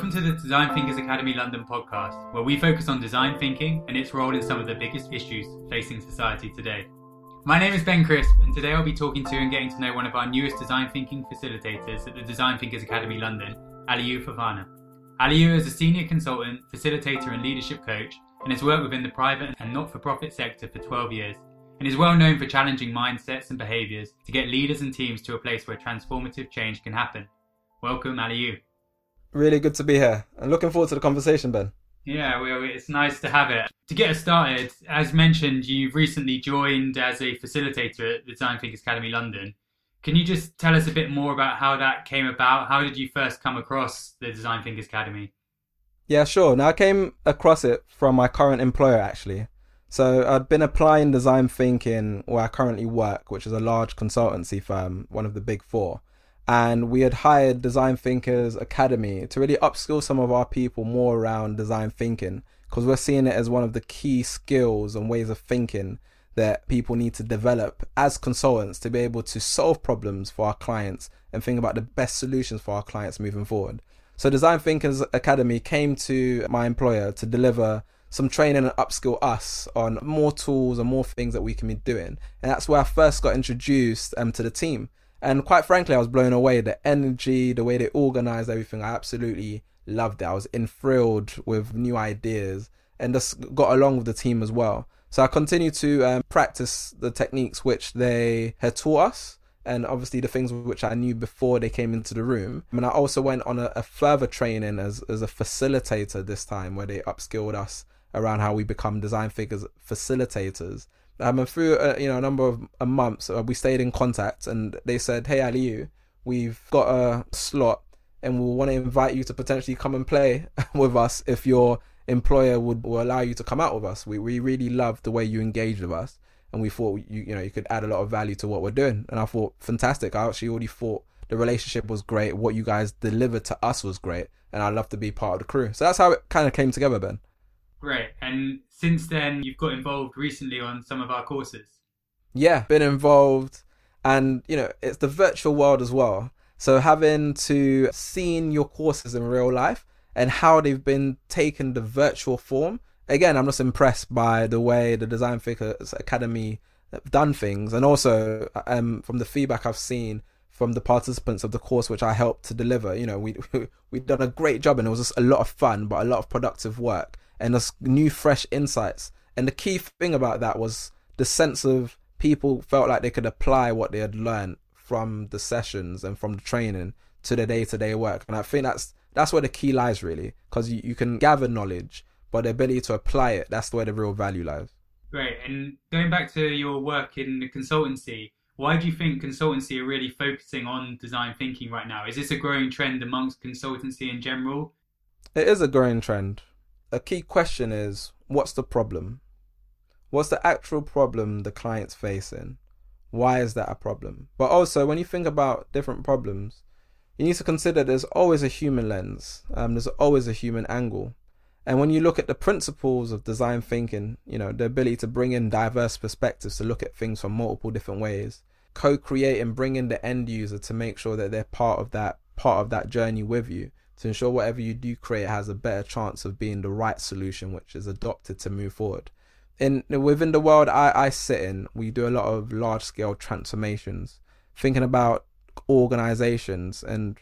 Welcome to the Design Thinkers Academy London podcast, where we focus on design thinking and its role in some of the biggest issues facing society today. My name is Ben Crisp, and today I'll be talking to and getting to know one of our newest design thinking facilitators at the Design Thinkers Academy London, Aliyu Fofana. Aliyu is a senior consultant, facilitator, and leadership coach, and has worked within the private and not for profit sector for 12 years, and is well known for challenging mindsets and behaviours to get leaders and teams to a place where transformative change can happen. Welcome, Aliyu. Really good to be here. and looking forward to the conversation, Ben. Yeah, well, it's nice to have it. To get us started, as mentioned, you've recently joined as a facilitator at the Design Thinkers Academy London. Can you just tell us a bit more about how that came about? How did you first come across the Design Thinkers Academy? Yeah, sure. Now, I came across it from my current employer, actually. So, I'd been applying design thinking where I currently work, which is a large consultancy firm, one of the big four and we had hired Design Thinkers Academy to really upskill some of our people more around design thinking because we're seeing it as one of the key skills and ways of thinking that people need to develop as consultants to be able to solve problems for our clients and think about the best solutions for our clients moving forward. So Design Thinkers Academy came to my employer to deliver some training and upskill us on more tools and more things that we can be doing. And that's where I first got introduced um, to the team. And quite frankly, I was blown away. The energy, the way they organized everything, I absolutely loved it. I was enthralled with new ideas and just got along with the team as well. So I continued to um, practice the techniques which they had taught us and obviously the things which I knew before they came into the room. And I also went on a, a further training as, as a facilitator this time where they upskilled us around how we become design figures facilitators um, and through uh, you know a number of a months, uh, we stayed in contact, and they said, "Hey, Aliyu, we've got a slot, and we want to invite you to potentially come and play with us if your employer would will allow you to come out with us. We we really love the way you engaged with us, and we thought you you know you could add a lot of value to what we're doing. And I thought, fantastic. I actually already thought the relationship was great. What you guys delivered to us was great, and I'd love to be part of the crew. So that's how it kind of came together, Ben. Great. And since then, you've got involved recently on some of our courses. Yeah, been involved. And, you know, it's the virtual world as well. So having to seen your courses in real life and how they've been taken the virtual form. Again, I'm just impressed by the way the Design Thinkers Academy have done things. And also um, from the feedback I've seen from the participants of the course which I helped to deliver. You know, we we done a great job and it was just a lot of fun, but a lot of productive work and just new fresh insights. And the key thing about that was the sense of people felt like they could apply what they had learned from the sessions and from the training to their day to day work. And I think that's that's where the key lies really, because you, you can gather knowledge, but the ability to apply it, that's where the real value lies. Great. And going back to your work in the consultancy, why do you think consultancy are really focusing on design thinking right now? Is this a growing trend amongst consultancy in general? It is a growing trend a key question is what's the problem? What's the actual problem the client's facing? Why is that a problem? But also, when you think about different problems, you need to consider there's always a human lens, um, there's always a human angle. And when you look at the principles of design thinking, you know, the ability to bring in diverse perspectives to look at things from multiple different ways, co-create and bring in the end user to make sure that they're part of that part of that journey with you to ensure whatever you do create has a better chance of being the right solution which is adopted to move forward. In within the world I, I sit in we do a lot of large scale transformations thinking about organizations and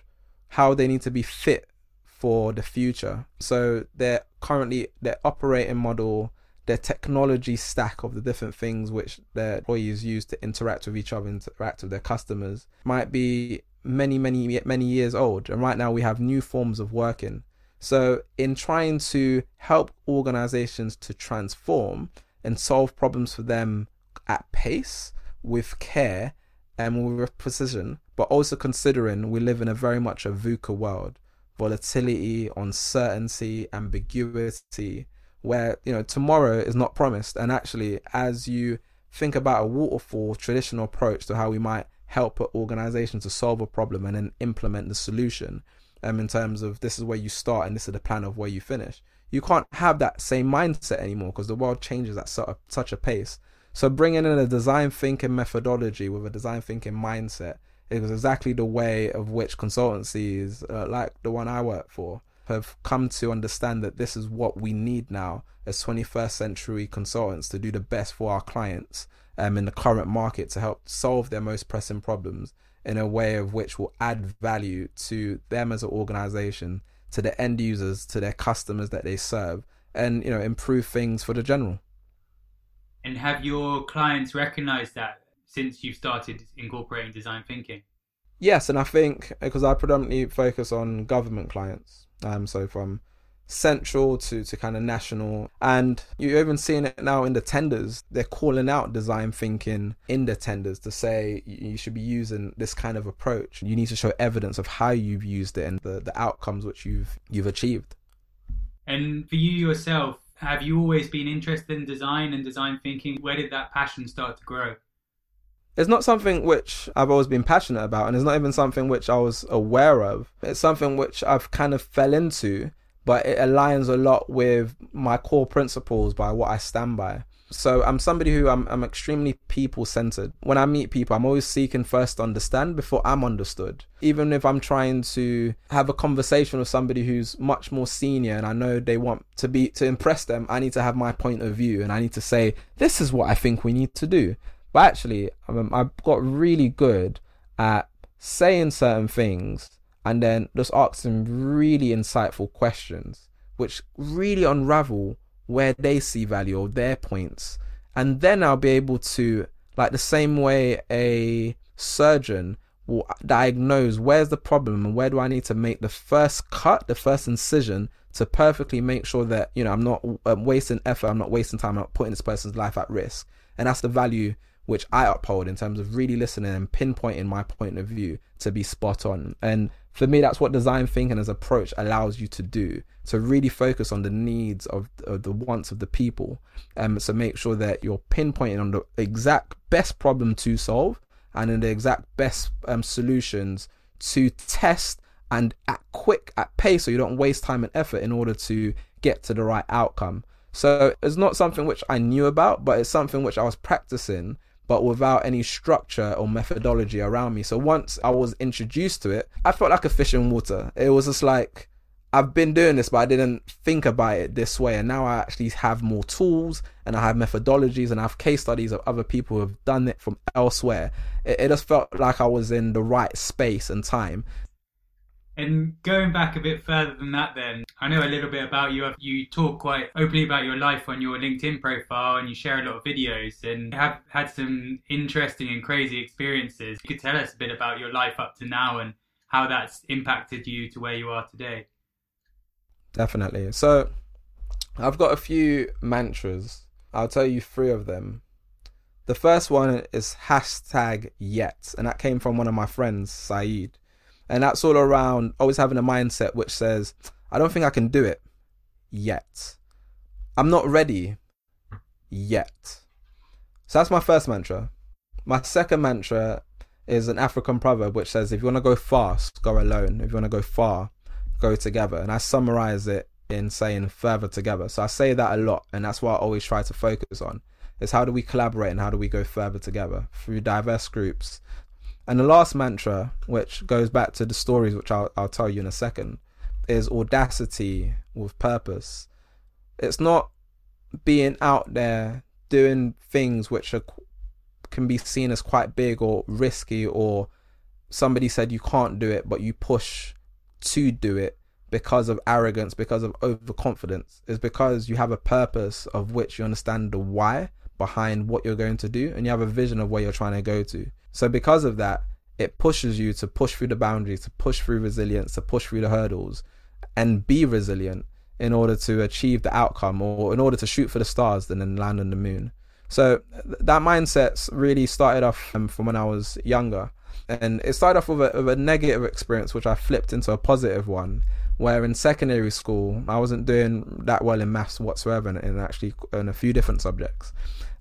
how they need to be fit for the future so they're currently their operating model their technology stack of the different things which their employees use to interact with each other interact with their customers might be many, many, many years old. And right now we have new forms of working. So, in trying to help organizations to transform and solve problems for them at pace, with care, and with precision, but also considering we live in a very much a VUCA world volatility, uncertainty, ambiguity, where you know tomorrow is not promised. And actually, as you think about a waterfall traditional approach to how we might help an organization to solve a problem and then implement the solution um, in terms of this is where you start and this is the plan of where you finish. You can't have that same mindset anymore because the world changes at such a pace. So bringing in a design thinking methodology with a design thinking mindset is exactly the way of which consultancies uh, like the one I work for have come to understand that this is what we need now as 21st century consultants to do the best for our clients um, in the current market to help solve their most pressing problems in a way of which will add value to them as an organization, to the end users, to their customers that they serve, and you know improve things for the general. And have your clients recognized that since you've started incorporating design thinking? Yes, and I think because I predominantly focus on government clients, um, so from central to, to kind of national. And you're even seeing it now in the tenders. They're calling out design thinking in the tenders to say you should be using this kind of approach. You need to show evidence of how you've used it and the, the outcomes which you've you've achieved. And for you yourself, have you always been interested in design and design thinking? Where did that passion start to grow? It's not something which I've always been passionate about, and it's not even something which I was aware of. It's something which I've kind of fell into but it aligns a lot with my core principles by what I stand by. So I'm somebody who I'm, I'm extremely people centered. When I meet people, I'm always seeking first to understand before I'm understood. Even if I'm trying to have a conversation with somebody who's much more senior and I know they want to be to impress them, I need to have my point of view and I need to say this is what I think we need to do. But actually, um, I've got really good at saying certain things and then just ask them really insightful questions, which really unravel where they see value or their points. And then I'll be able to, like the same way a surgeon will diagnose where's the problem and where do I need to make the first cut, the first incision to perfectly make sure that, you know, I'm not um, wasting effort, I'm not wasting time, I'm not putting this person's life at risk. And that's the value which I uphold in terms of really listening and pinpointing my point of view to be spot on. And for me, that's what design thinking as approach allows you to do to really focus on the needs of, of the wants of the people. Um, so make sure that you're pinpointing on the exact best problem to solve and in the exact best um, solutions to test and at quick at pace so you don't waste time and effort in order to get to the right outcome. So it's not something which I knew about, but it's something which I was practicing but without any structure or methodology around me. So once I was introduced to it, I felt like a fish in water. It was just like, I've been doing this, but I didn't think about it this way. And now I actually have more tools and I have methodologies and I have case studies of other people who have done it from elsewhere. It, it just felt like I was in the right space and time and going back a bit further than that, then I know a little bit about you. You talk quite openly about your life on your LinkedIn profile, and you share a lot of videos, and have had some interesting and crazy experiences. You could tell us a bit about your life up to now and how that's impacted you to where you are today. Definitely. So, I've got a few mantras. I'll tell you three of them. The first one is hashtag yet, and that came from one of my friends, Saeed and that's all around always having a mindset which says, I don't think I can do it yet. I'm not ready yet. So that's my first mantra. My second mantra is an African proverb which says, if you want to go fast, go alone. If you want to go far, go together. And I summarize it in saying further together. So I say that a lot, and that's what I always try to focus on. Is how do we collaborate and how do we go further together through diverse groups and the last mantra, which goes back to the stories, which I'll, I'll tell you in a second, is audacity with purpose. It's not being out there doing things which are can be seen as quite big or risky or somebody said you can't do it but you push to do it because of arrogance because of overconfidence. Is because you have a purpose of which you understand the why behind what you're going to do and you have a vision of where you're trying to go to. So because of that, it pushes you to push through the boundaries, to push through resilience, to push through the hurdles, and be resilient in order to achieve the outcome or in order to shoot for the stars and then land on the moon. So that mindset really started off um, from when I was younger. And it started off with a, with a negative experience, which I flipped into a positive one. Where in secondary school, I wasn't doing that well in maths whatsoever, and actually in a few different subjects.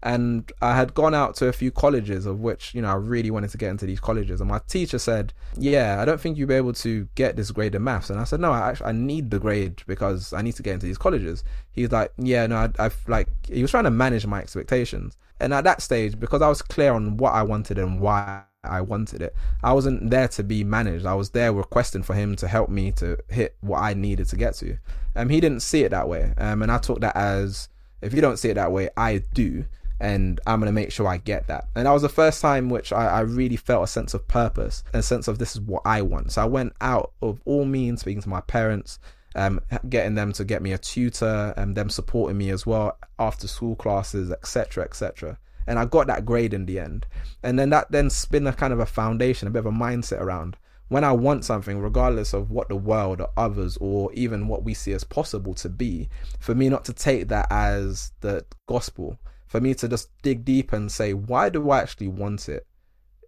And I had gone out to a few colleges of which you know I really wanted to get into these colleges. And my teacher said yeah I don't think you'll be able to get this grade in maths. And I said no I actually I need the grade because I need to get into these colleges. He's like yeah no I, I've like he was trying to manage my expectations. And at that stage because I was clear on what I wanted and why I wanted it. I wasn't there to be managed. I was there requesting for him to help me to hit what I needed to get to. Um, he didn't see it that way. Um, and I took that as if you don't see it that way, I do. And I'm going to make sure I get that. And that was the first time which I, I really felt a sense of purpose, a sense of this is what I want. So I went out of all means, speaking to my parents, um, getting them to get me a tutor and them supporting me as well after school classes, etc., etc. And I got that grade in the end. And then that then spin a kind of a foundation, a bit of a mindset around when I want something, regardless of what the world or others or even what we see as possible to be, for me not to take that as the gospel, for me to just dig deep and say, why do I actually want it?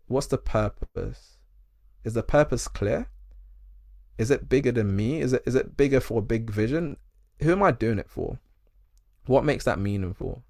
What's the purpose? Is the purpose clear? Is it bigger than me? Is it is it bigger for a big vision? Who am I doing it for? What makes that meaningful?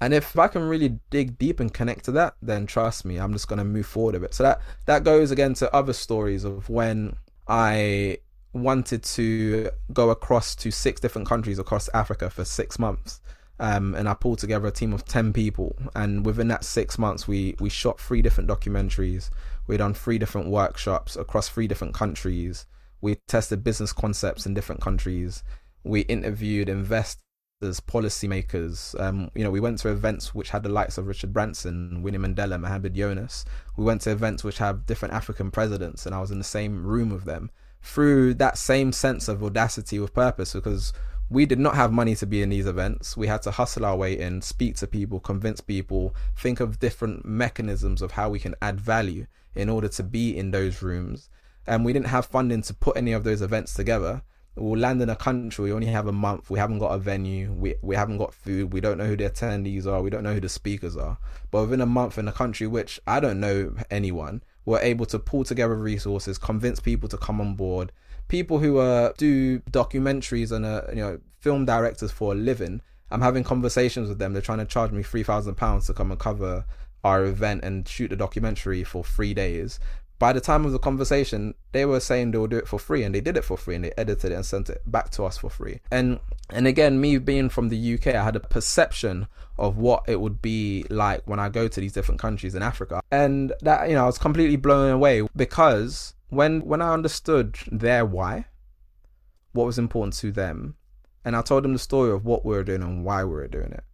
And if I can really dig deep and connect to that, then trust me, I'm just gonna move forward a bit. So that that goes again to other stories of when I wanted to go across to six different countries across Africa for six months. Um, and I pulled together a team of ten people, and within that six months, we we shot three different documentaries. We done three different workshops across three different countries. We tested business concepts in different countries. We interviewed investors as policymakers. Um, you know, we went to events which had the likes of Richard Branson, Winnie Mandela, Muhammad Yunus. We went to events which have different African presidents, and I was in the same room with them through that same sense of audacity with purpose because we did not have money to be in these events. We had to hustle our way in, speak to people, convince people, think of different mechanisms of how we can add value in order to be in those rooms. And we didn't have funding to put any of those events together we'll land in a country we only have a month we haven't got a venue we, we haven't got food we don't know who the attendees are we don't know who the speakers are. But within a month in a country which i don't know anyone we're able to pull together resources convince people to come on board people who uh, do documentaries and uh, you know film directors for a living. I'm having conversations with them they're trying to charge me 3000 pounds to come and cover our event and shoot a documentary for three days by the time of the conversation, they were saying they would do it for free, and they did it for free, and they edited it and sent it back to us for free. And and again, me being from the UK, I had a perception of what it would be like when I go to these different countries in Africa, and that you know I was completely blown away because when when I understood their why, what was important to them, and I told them the story of what we were doing and why we were doing it,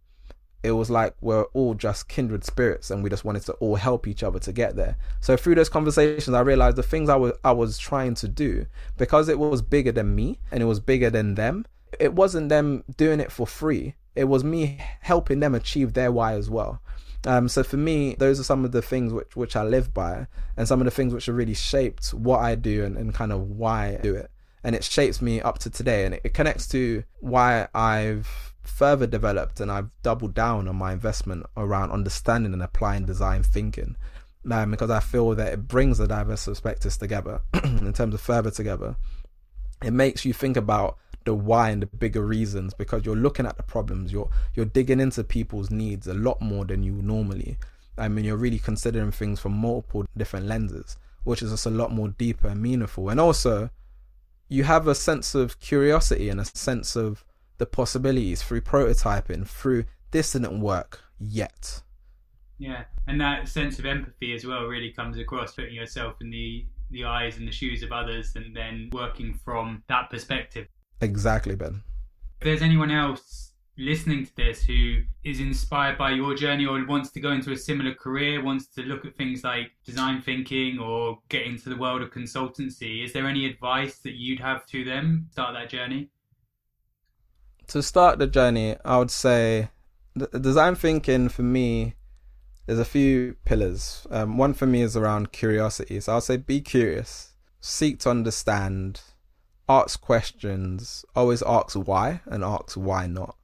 it was like we're all just kindred spirits and we just wanted to all help each other to get there. So through those conversations I realized the things I was I was trying to do because it was bigger than me and it was bigger than them. It wasn't them doing it for free. It was me helping them achieve their why as well. Um, so for me, those are some of the things which which I live by, and some of the things which have really shaped what I do and, and kind of why I do it. And it shapes me up to today, and it, it connects to why I've further developed and I've doubled down on my investment around understanding and applying design thinking. Um, because I feel that it brings the diverse perspectives together in terms of further together. It makes you think about the why and the bigger reasons because you're looking at the problems. You're you're digging into people's needs a lot more than you normally. I mean, you're really considering things from multiple different lenses, which is just a lot more deeper and meaningful. And also, you have a sense of curiosity and a sense of the possibilities through prototyping, through this didn't work yet. Yeah, and that sense of empathy as well really comes across, putting yourself in the the eyes and the shoes of others, and then working from that perspective. Exactly, Ben. If there's anyone else listening to this who is inspired by your journey or wants to go into a similar career, wants to look at things like design thinking or get into the world of consultancy, is there any advice that you'd have to them start that journey? To start the journey, I would say the design thinking for me there's a few pillars. Um, one for me is around curiosity. So I'll say be curious, seek to understand, ask questions, always ask why and ask why not.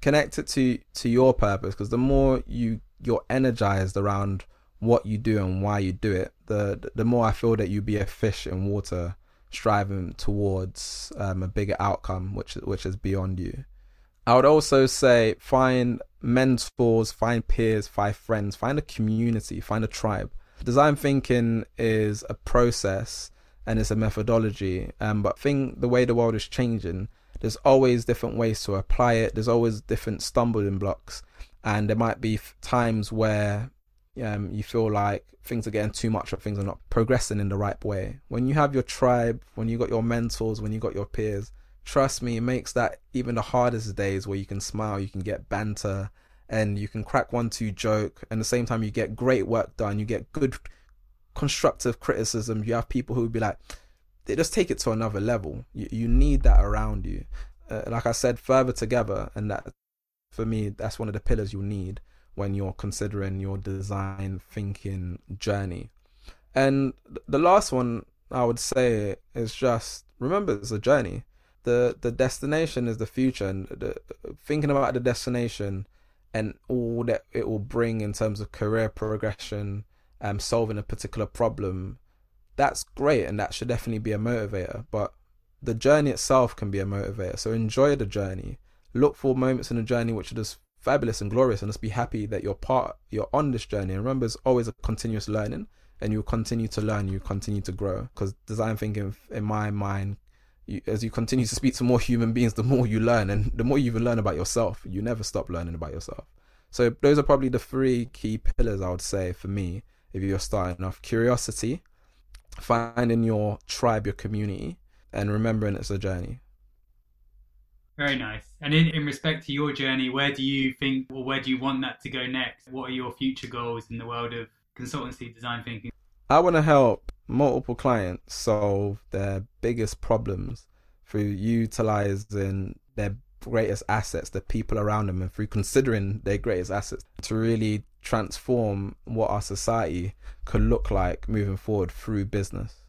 Connect it to to your purpose because the more you you're energized around what you do and why you do it, the the more I feel that you be a fish in water striving towards um, a bigger outcome, which which is beyond you. I would also say find mentors, find peers, find friends, find a community, find a tribe. Design thinking is a process and it's a methodology. Um, but think the way the world is changing, there's always different ways to apply it. There's always different stumbling blocks, and there might be times where um, you feel like things are getting too much or things are not progressing in the right way. When you have your tribe, when you got your mentors, when you got your peers, trust me, it makes that even the hardest days where you can smile, you can get banter, and you can crack one two joke, and at the same time you get great work done, you get good constructive criticism. You have people who would be like, they just take it to another level. You you need that around you. Uh, like I said, further together, and that for me, that's one of the pillars you need when you're considering your design thinking journey. And the last one I would say is just remember it's a journey. The the destination is the future and the, thinking about the destination and all that it will bring in terms of career progression, um solving a particular problem, that's great and that should definitely be a motivator. But the journey itself can be a motivator. So enjoy the journey. Look for moments in the journey which are just fabulous and glorious and just be happy that you're part you're on this journey. And remember it's always a continuous learning and you continue to learn you continue to grow. Because design thinking in my mind you, as you continue to speak to more human beings the more you learn and the more you even learn about yourself you never stop learning about yourself. So those are probably the three key pillars i would say for me if you're starting off. Curiosity finding your tribe your community and remembering it's a journey very nice. And in, in respect to your journey, where do you think or where do you want that to go next? What are your future goals in the world of consultancy design thinking? I want to help multiple clients solve their biggest problems through utilizing their greatest assets, the people around them, and through considering their greatest assets to really transform what our society could look like moving forward through business.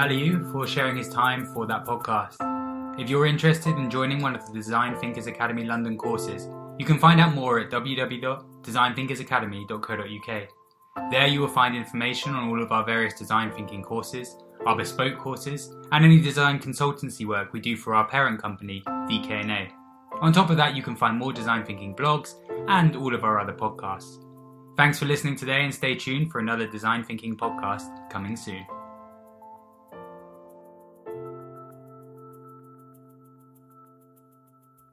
Aliyu for sharing his time for that podcast. If you're interested in joining one of the Design Thinkers Academy London courses, you can find out more at www.designthinkersacademy.co.uk. There you will find information on all of our various design thinking courses, our bespoke courses, and any design consultancy work we do for our parent company, DKNA. On top of that, you can find more design thinking blogs and all of our other podcasts. Thanks for listening today and stay tuned for another design thinking podcast coming soon.